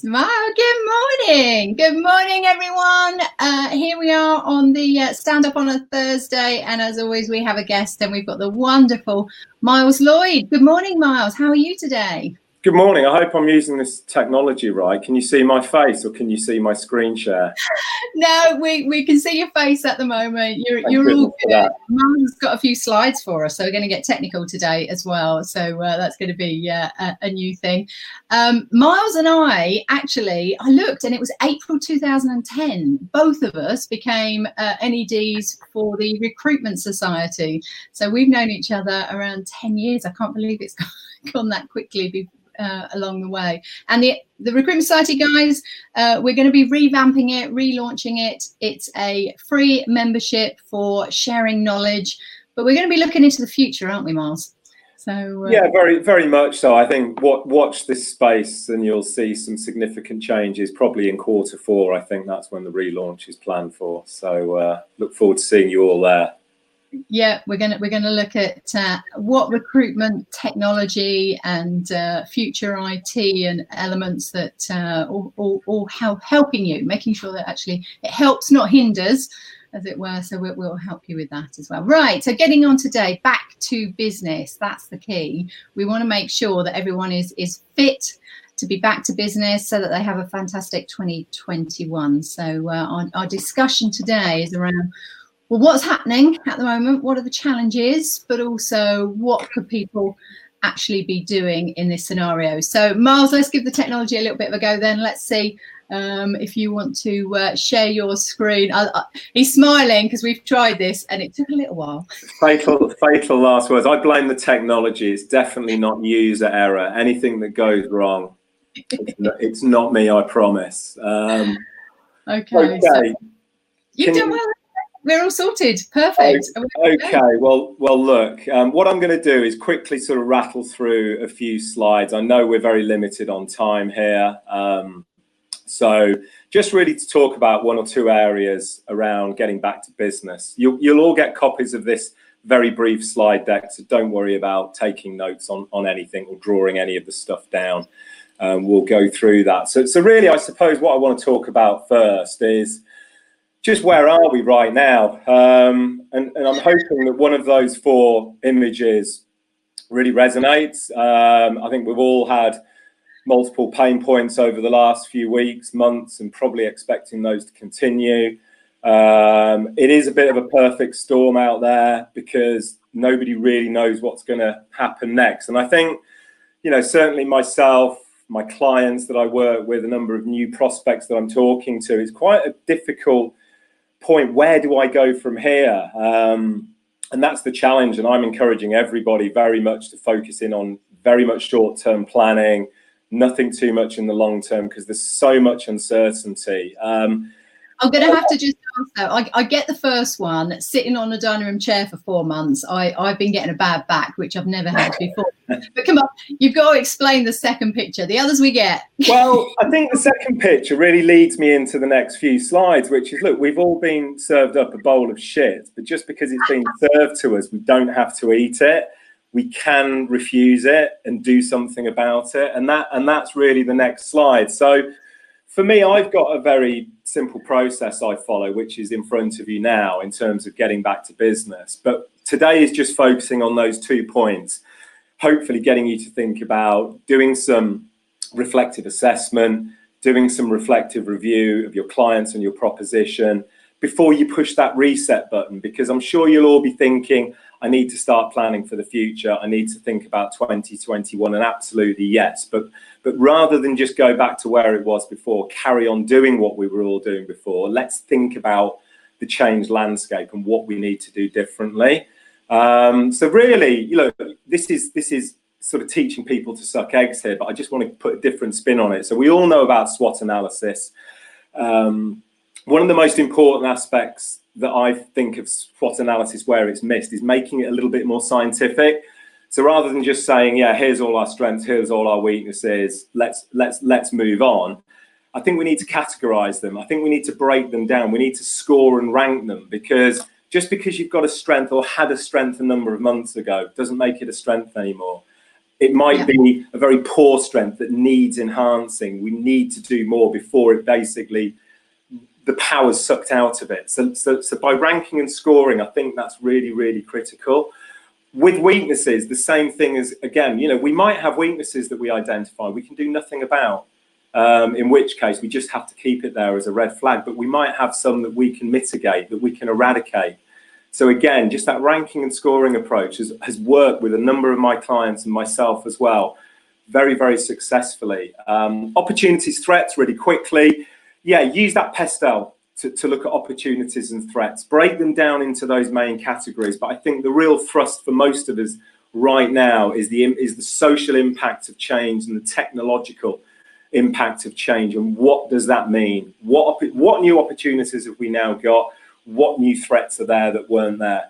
Smile. Good morning. Good morning, everyone. Uh, here we are on the uh, stand up on a Thursday. And as always, we have a guest and we've got the wonderful Miles Lloyd. Good morning, Miles. How are you today? Good morning. I hope I'm using this technology right. Can you see my face or can you see my screen share? no, we, we can see your face at the moment. You're, you're all good. Mum's got a few slides for us, so we're going to get technical today as well. So uh, that's going to be uh, a, a, new thing. Um, Miles and I actually, I looked and it was April 2010. Both of us became uh, NEDs for the Recruitment Society. So we've known each other around 10 years. I can't believe it's gone that quickly uh, along the way. And the the Recruitment Society guys, uh, we're going to be revamping it, relaunching it. It's a free membership for sharing knowledge, but we're going to be looking into the future, aren't we, Miles? So uh, yeah, very very much so. I think what watch this space and you'll see some significant changes probably in quarter four. I think that's when the relaunch is planned for. So uh, look forward to seeing you all there yeah we're gonna we're gonna look at uh, what recruitment technology and uh, future IT and elements that uh, all, all, all help helping you making sure that actually it helps not hinders as it were. So we'll, we'll help you with that as well. Right so getting on today back to business. That's the key. We want to make sure that everyone is is fit to be back to business so that they have a fantastic 2021 so uh, our, our discussion today is around well, what's happening at the moment? What are the challenges? But also, what could people actually be doing in this scenario? So, Miles, let's give the technology a little bit of a go then. Let's see um, if you want to uh, share your screen. I, I, he's smiling because we've tried this and it took a little while. Fatal, fatal last words. I blame the technology. It's definitely not user error. Anything that goes wrong, it's not, it's not me, I promise. Um, okay. okay. So you've done well we're all sorted. Perfect. Okay. Well, well, look. Um, what I'm going to do is quickly sort of rattle through a few slides. I know we're very limited on time here, um, so just really to talk about one or two areas around getting back to business. You'll, you'll all get copies of this very brief slide deck, so don't worry about taking notes on on anything or drawing any of the stuff down. Um, we'll go through that. So, so really, I suppose what I want to talk about first is just where are we right now? Um, and, and, I'm hoping that one of those four images really resonates. Um, I think we've all had multiple pain points over the last few weeks, months, and probably expecting those to continue. Um, it is a bit of a perfect storm out there because nobody really knows what's going to happen next. And I think, you know, certainly myself, my clients that I work with, a number of new prospects that I'm talking to, it's quite a difficult point where do I go from here? Um, and that's the challenge. And I'm encouraging everybody very much to focus in on very much short term planning, nothing too much in the long term because there's so much uncertainty. Um, I'm going to have to just I, I, get the first one, sitting on a dining room chair for four months. I, I've been getting a bad back, which I've never had before. but come on, you've got to explain the second picture. The others we get. well, I think the second picture really leads me into the next few slides, which is look, we've all been served up a bowl of shit, but just because it's been served to us, we don't have to eat it. We can refuse it and do something about it, and that and that's really the next slide. So for me, I've got a very simple process I follow, which is in front of you now in terms of getting back to business. But today is just focusing on those two points, hopefully getting you to think about doing some reflective assessment, doing some reflective review of your clients and your proposition before you push that reset button. Because I'm sure you'll all be thinking, I need to start planning for the future. I need to think about 2021. And absolutely, yes. But but rather than just go back to where it was before, carry on doing what we were all doing before. Let's think about the changed landscape and what we need to do differently. Um, so really, you know, this is this is sort of teaching people to suck eggs here, but I just want to put a different spin on it. So we all know about SWOT analysis. Um, one of the most important aspects that I think of SWOT analysis where it's missed is making it a little bit more scientific. So rather than just saying, "Yeah, here's all our strengths, here's all our weaknesses, let's let's let's move on," I think we need to categorize them. I think we need to break them down. We need to score and rank them because just because you've got a strength or had a strength a number of months ago doesn't make it a strength anymore. It might yeah. be a very poor strength that needs enhancing. We need to do more before it basically the power's sucked out of it. So, so, so by ranking and scoring, I think that's really, really critical. With weaknesses, the same thing as again, you know, we might have weaknesses that we identify we can do nothing about. Um, in which case we just have to keep it there as a red flag. But we might have some that we can mitigate, that we can eradicate. So again, just that ranking and scoring approach has, has worked with a number of my clients and myself as well, very, very successfully. Um, opportunities, threats, really quickly. Yeah, use that pestel to, to look at opportunities and threats. Break them down into those main categories. But I think the real thrust for most of us right now is the is the social impact of change and the technological impact of change and what does that mean what what new opportunities have we now got what new threats are there that weren't there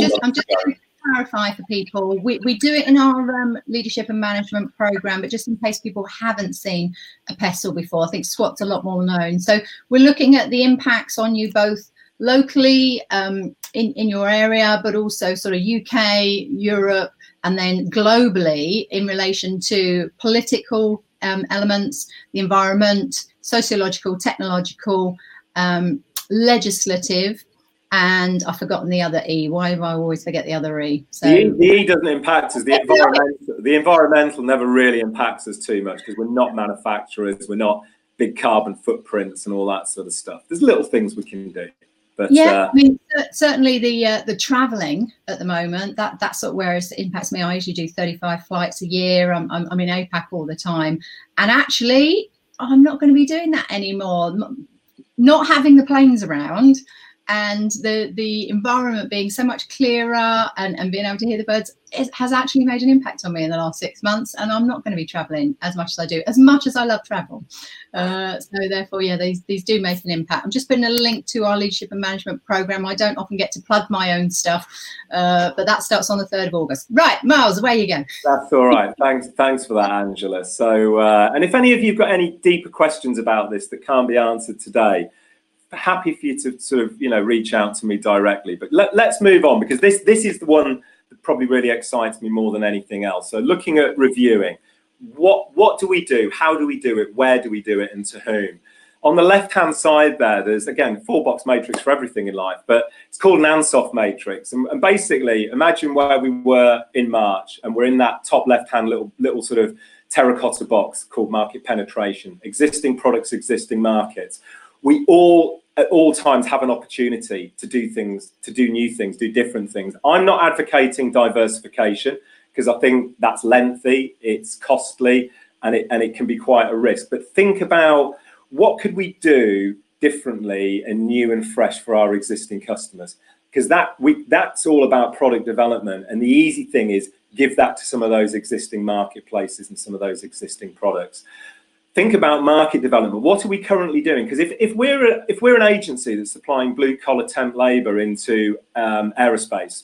just, i'm just to clarify for people we, we do it in our um, leadership and management program but just in case people haven't seen a pestle before i think SWOT's a lot more known. So we're looking at the impacts on you both locally um, in, in your area but also sort of uk europe and then globally in relation to political um, elements the environment, sociological, technological, um, legislative, and I've forgotten the other E. Why do I always forget the other E? So the E, the e doesn't impact us. The environmental, the environmental never really impacts us too much because we're not manufacturers. We're not big carbon footprints and all that sort of stuff. There's little things we can do. But, yeah, uh, I mean, certainly the uh, the travelling at the moment that that's sort of where it impacts me. I usually do 35 flights a year. I'm, I'm, I'm in APAC all the time, and actually, I'm not going to be doing that anymore. Not having the planes around and the the environment being so much clearer and, and being able to hear the birds has actually made an impact on me in the last six months. And i'm not going to be traveling as much as i do as much as i love travel. Uh, so therefore yeah these these do make an impact. I'm just putting a link to our leadership and management program. I don't often get to plug my own stuff uh, but that starts on the 3rd of august. Right miles away you go. That's all right. Thanks thanks for that angela. So uh, and if any of you've got any deeper questions about this that can't be answered today happy for you to sort of you know reach out to me directly. But let, let's move on because this this is the one that probably really excites me more than anything else. So looking at reviewing, what what do we do? How do we do it? Where do we do it? And to whom? On the left hand side there, there's again four box matrix for everything in life, but it's called an Ansoff matrix. And, and basically, imagine where we were in March, and we're in that top left hand little little sort of terracotta box called market penetration, existing products, existing markets we all at all times have an opportunity to do things, to do new things, do different things. I'm not advocating diversification because I think that's lengthy, it's costly, and it and it can be quite a risk. But think about what could we do differently and new and fresh for our existing customers because that we that's all about product development and the easy thing is give that to some of those existing marketplaces and some of those existing products think about market development. What are we currently doing? Because if, if we're a, if we're an agency that's supplying blue collar temp labour into um, aerospace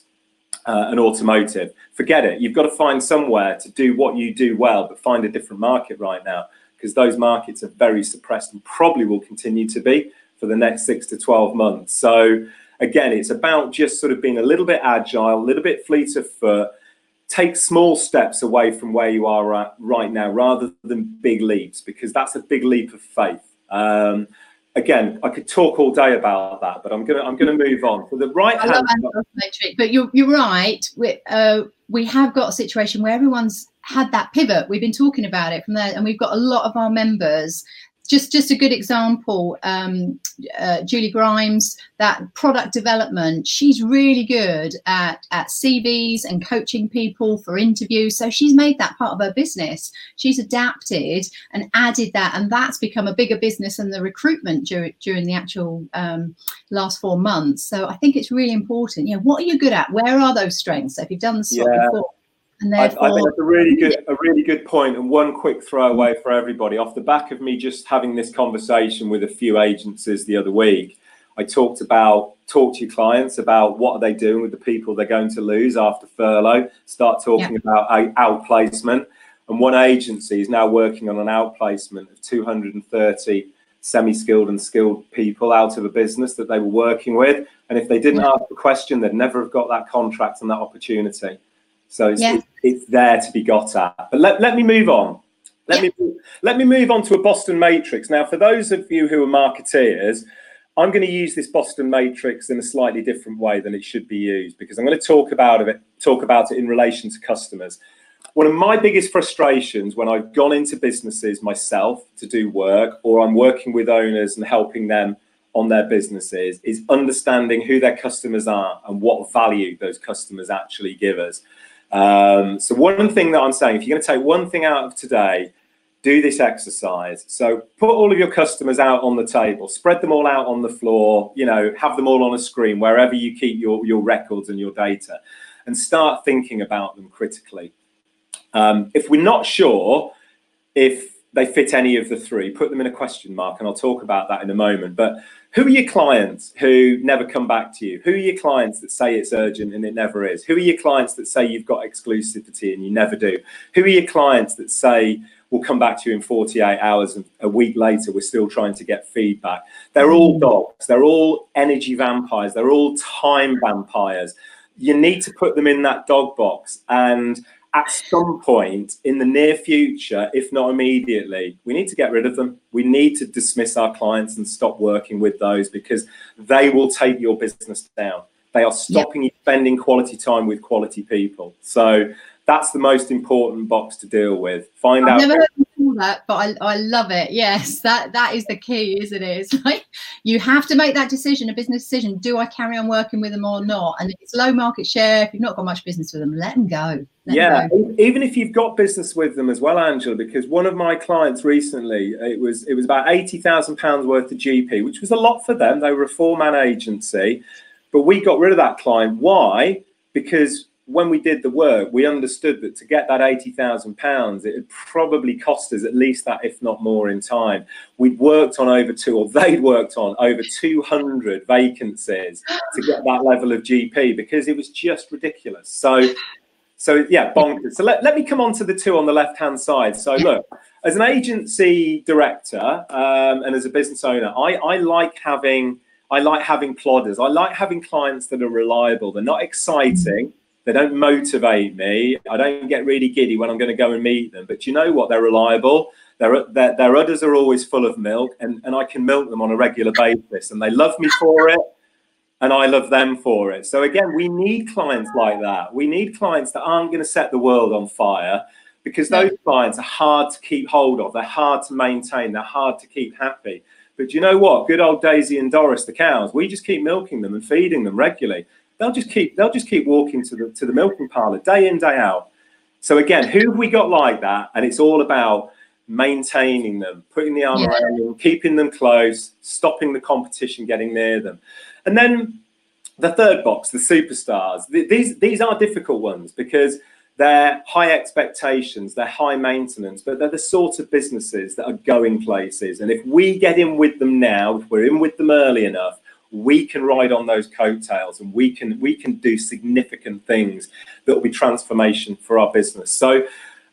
uh, and automotive, forget it. You've got to find somewhere to do what you do well, but find a different market right now because those markets are very suppressed and probably will continue to be for the next six to twelve months. So again, it's about just sort of being a little bit agile, a little bit fleet of foot take small steps away from where you are right now rather than big leaps because that's a big leap of faith. Um, again i could talk all day about that but i'm gonna i'm gonna move on. For the right I hand but you're, you're right. We, uh, we have got a situation where everyone's had that pivot. We've been talking about it from there and we've got a lot of our members just just a good example um, uh, julie grimes that product development she's really good at at cvs and coaching people for interviews. So she's made that part of her business. She's adapted and added that and that's become a bigger business than the recruitment during, during the actual um, last four months. So i think it's really important. You know what are you good at? Where are those strengths? So if you've done the yeah. before and therefore, I, I think that's a really good, a really good point, and one quick throwaway for everybody. Off the back of me just having this conversation with a few agencies the other week, I talked about talk to your clients about what are they doing with the people they're going to lose after furlough. Start talking yeah. about outplacement, and one agency is now working on an outplacement of 230 semi-skilled and skilled people out of a business that they were working with. And if they didn't yeah. ask the question, they'd never have got that contract and that opportunity. So it's, yeah. It's there to be got at. But let, let me move on. Let me let me move on to a Boston matrix. Now, for those of you who are marketeers, I'm going to use this Boston matrix in a slightly different way than it should be used because I'm going to talk about it talk about it in relation to customers. One of my biggest frustrations when I've gone into businesses myself to do work or I'm working with owners and helping them on their businesses is understanding who their customers are and what value those customers actually give us. Um, so one thing that I'm saying, if you're going to take one thing out of today, do this exercise. So put all of your customers out on the table, spread them all out on the floor, you know, have them all on a screen wherever you keep your, your records and your data and start thinking about them critically. Um, if we're not sure if they fit any of the three, put them in a question mark, and I'll talk about that in a moment. But who are your clients who never come back to you? Who are your clients that say it's urgent and it never is? Who are your clients that say you've got exclusivity and you never do? Who are your clients that say we'll come back to you in 48 hours and a week later we're still trying to get feedback? They're all dogs, they're all energy vampires, they're all time vampires. You need to put them in that dog box and at some point in the near future, if not immediately, we need to get rid of them. We need to dismiss our clients and stop working with those because they will take your business down. They are stopping yep. you spending quality time with quality people. So that's the most important box to deal with. Find I've out. Never heard that, but I, I love it. Yes, that that is the key, isn't it? It's like you have to make that decision, a business decision. Do I carry on working with them or not? And if it's low market share, if you've not got much business with them, let them go. Let yeah, them go. even if you've got business with them as well, Angela. Because one of my clients recently, it was it was about eighty thousand pounds worth of GP, which was a lot for them. They were a four man agency, but we got rid of that client. Why? Because when we did the work, we understood that to get that eighty thousand pounds, it had probably cost us at least that, if not more, in time. We'd worked on over two, or they'd worked on over two hundred vacancies to get that level of GP because it was just ridiculous. So, so yeah, bonkers. So let, let me come on to the two on the left hand side. So look, as an agency director um, and as a business owner, I, I like having. I like having plodders. I like having clients that are reliable. They're not exciting. Mm-hmm they don't motivate me. I don't get really giddy when I'm going to go and meet them. But you know what? They're reliable. Their, their, their udders are always full of milk, and, and I can milk them on a regular basis. And they love me for it, and I love them for it. So, again, we need clients like that. We need clients that aren't going to set the world on fire because those clients are hard to keep hold of. They're hard to maintain. They're hard to keep happy. But you know what? Good old Daisy and Doris, the cows, we just keep milking them and feeding them regularly they'll just keep they'll just keep walking to the to the milking parlour day in day out. So again, who have we got like that? And it's all about maintaining them, putting the arm yeah. around them, keeping them close, stopping the competition getting near them, and then the third box, the superstars. These these are difficult ones because they're high expectations, they're high maintenance, but they're the sort of businesses that are going places. And if we get in with them now, if we're in with them early enough, we can ride on those coattails and we can we can do significant things that will be transformation for our business. So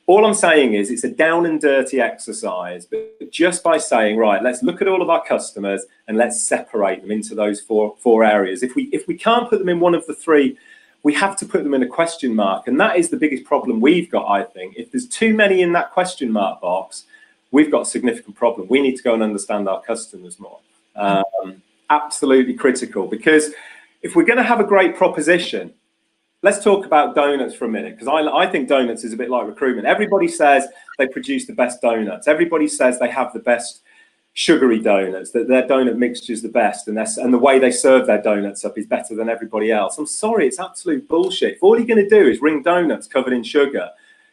all i'm saying is it's a down and dirty exercise but just by saying right let's look at all of our customers and let's separate them into those four four areas. If we if we can't put them in one of the three we have to put them in a question mark. And that is the biggest problem we've got i think. If there's too many in that question mark box we've got a significant problem. We need to go and understand our customers more. Um, absolutely critical because if we're going to have a great proposition, let's talk about donuts for a minute because I, I think donuts is a bit like recruitment. Everybody says they produce the best donuts. Everybody says they have the best sugary donuts, that their donut mixture is the best, and and the way they serve their donuts up is better than everybody else. I'm sorry, it's absolute bullshit. If all you're going to do is ring donuts covered in sugar,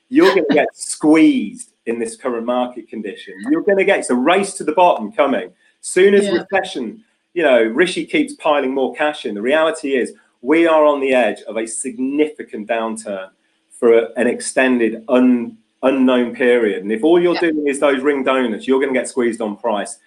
you're going to get squeezed in this current market condition. You're going to get it's a race to the bottom coming. Soon as yeah. recession you know, Rishi keeps piling more cash in. The reality is, we are on the edge of a significant downturn for an extended, un, unknown period. And if all you're yeah. doing is those ring donuts, you're going to get squeezed on price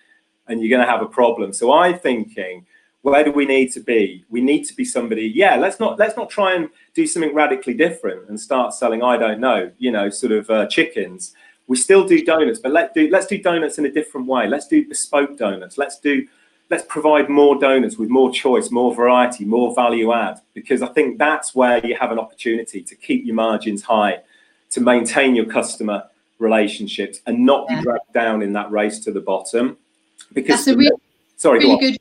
and you're going to have a problem. So I'm thinking, where do we need to be? We need to be somebody. Yeah, let's not let's not try and do something radically different and start selling. I don't know, you know, sort of uh, chickens. We still do donuts, but let's do let's do donuts in a different way. Let's do bespoke donuts. Let's do let's provide more donuts with more choice, more variety, more value add, because I think that's where you have an opportunity to keep your margins high to maintain your customer relationships and not yeah. be dragged down in that race to the bottom. Because that's a real, sorry, really good.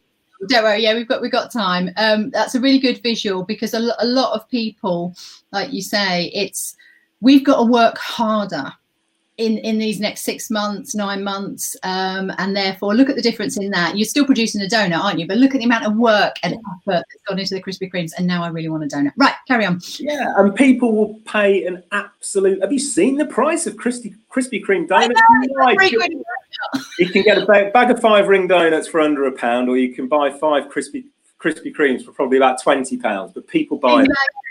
Don't worry, yeah, we've got we've got time. Um, that's a really good visual because a, a lot of people, like you say, it's we've got to work harder in in these next six months, nine months, um, and therefore look at the difference in that. You're still producing a donut, aren't you? But look at the amount of work and effort that's gone into the Krispy Kremes, and now I really want a donut. Right, carry on. Yeah, and people will pay an absolute. Have you seen the price of Krispy Krispy Kreme donuts? you can get a bag, bag of five ring donuts for under a pound, or you can buy five Krispy Krispy Kremes for probably about twenty pounds. But people buy. Exactly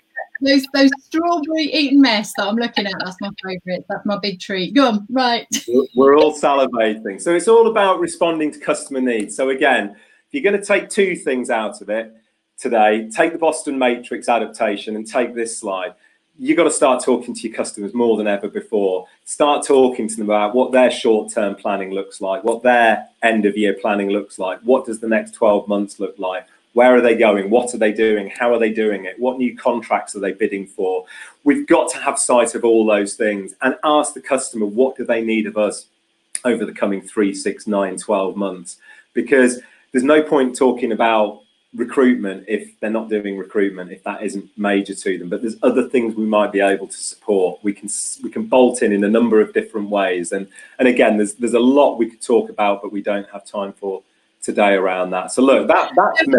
those those strawberry eating mess that I'm looking at. That's my favourite. That's my big treat. Go on, right. We're all salivating. So it's all about responding to customer needs. So again, if you're going to take two things out of it today, take the Boston Matrix adaptation and take this slide. You've got to start talking to your customers more than ever before. Start talking to them about what their short-term planning looks like, what their end-of-year planning looks like, what does the next 12 months look like, where are they going? What are they doing? How are they doing it? What new contracts are they bidding for? We've got to have sight of all those things and ask the customer what do they need of us over the coming three, six, nine, 12 months. Because there's no point talking about recruitment if they're not doing recruitment if that isn't major to them but there's other things we might be able to support we can we can bolt in in a number of different ways and and again there's there's a lot we could talk about but we don't have time for today around that. So look, that that's me.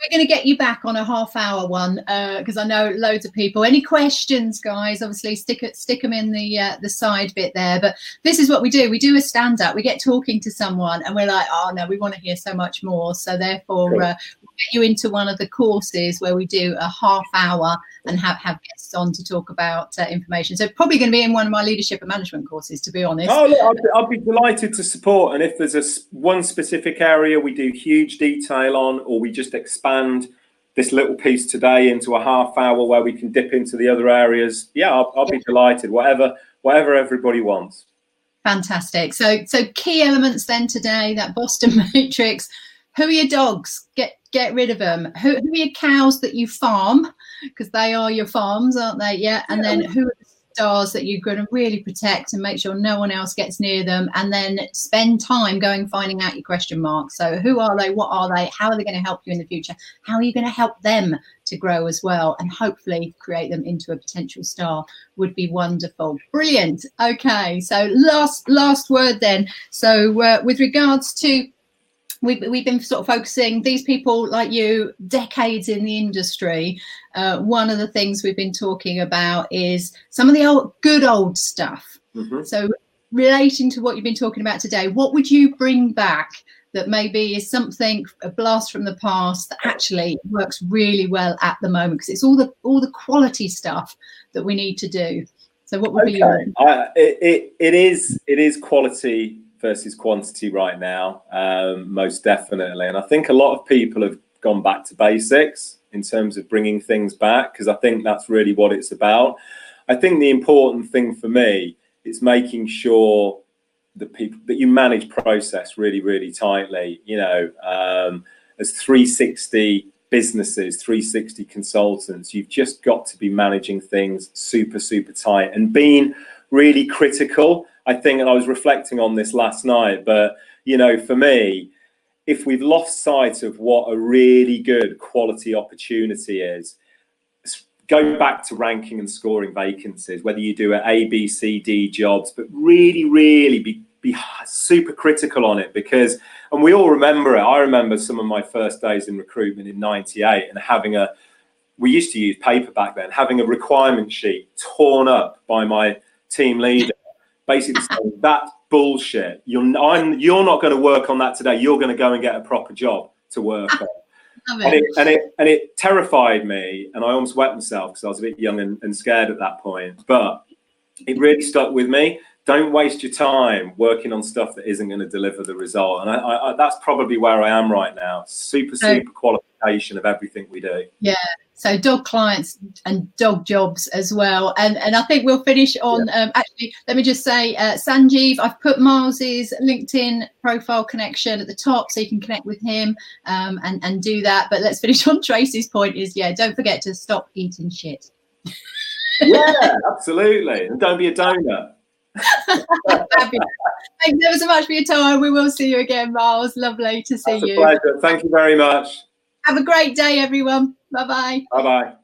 We're going to get you back on a half hour one because uh, I know loads of people. Any questions, guys? Obviously, stick it, stick them in the uh, the side bit there. But this is what we do. We do a stand up. We get talking to someone, and we're like, oh no, we want to hear so much more. So therefore, cool. uh, we'll get you into one of the courses where we do a half hour and have, have guests on to talk about uh, information. So probably going to be in one of my leadership and management courses, to be honest. Oh, look, I'd, be, I'd, be, delighted to support. And if there's a one specific area we do huge detail on, or we just expand this little piece today into a half hour where we can dip into the other areas, yeah, I'll, I'll be delighted. Whatever, whatever everybody wants. Fantastic. So, so key elements then today that Boston Matrix. Who are your dogs? Get get rid of them. Who, who are your cows that you farm? because they are your farms, aren't they? Yeah. And yeah. then who are the stars that you're going to really protect and make sure no one else gets near them? And then spend time going finding out your question marks. So who are they? What are they? How are they going to help you in the future? How are you going to help them to grow as well? And hopefully create them into a potential star would be wonderful. Brilliant. Okay. So last last word then. So uh, with regards to we've, we've been sort of focusing these people like you decades in the industry uh, one of the things we've been talking about is some of the old good old stuff mm-hmm. so relating to what you've been talking about today what would you bring back that maybe is something a blast from the past that actually works really well at the moment because it's all the all the quality stuff that we need to do so what would okay. be your uh, it, it, it is it is quality versus quantity right now, um, most definitely. And I think a lot of people have gone back to basics in terms of bringing things back because I think that's really what it's about. I think the important thing for me is making sure that people that you manage process really, really tightly. You know, um, as 360 businesses, 360 consultants, you've just got to be managing things super, super tight and being really critical I think, and I was reflecting on this last night, but you know, for me, if we've lost sight of what a really good quality opportunity is, go back to ranking and scoring vacancies, whether you do it A, B, C, D jobs, but really, really be be super critical on it because, and we all remember it. I remember some of my first days in recruitment in '98 and having a, we used to use paper back then, having a requirement sheet torn up by my team leader basically saying that's bullshit. You're I'm you're not going to work on that today. You're going to go and get a proper job to work ah, on. And it, and it and it terrified me, and I almost wet myself because I was a bit young and, and scared at that point. But it really stuck with me. Don't waste your time working on stuff that isn't going to deliver the result. And I, I, I, that's probably where I am right now. Super, super of everything we do. Yeah, so dog clients and dog jobs as well and and i think we'll finish on yeah. um, actually let me just say uh, sanjeev i've put miles's linkedin profile connection at the top so you can connect with him um, and and do that but let's finish on tracy's point is yeah don't forget to stop eating shit yeah, absolutely. And don't be a donor. Thanks ever so much for your time. We will see you again, Miles. Lovely to see That's you. pleasure. Thank you very much. Have a great day, everyone. Bye bye. Bye bye.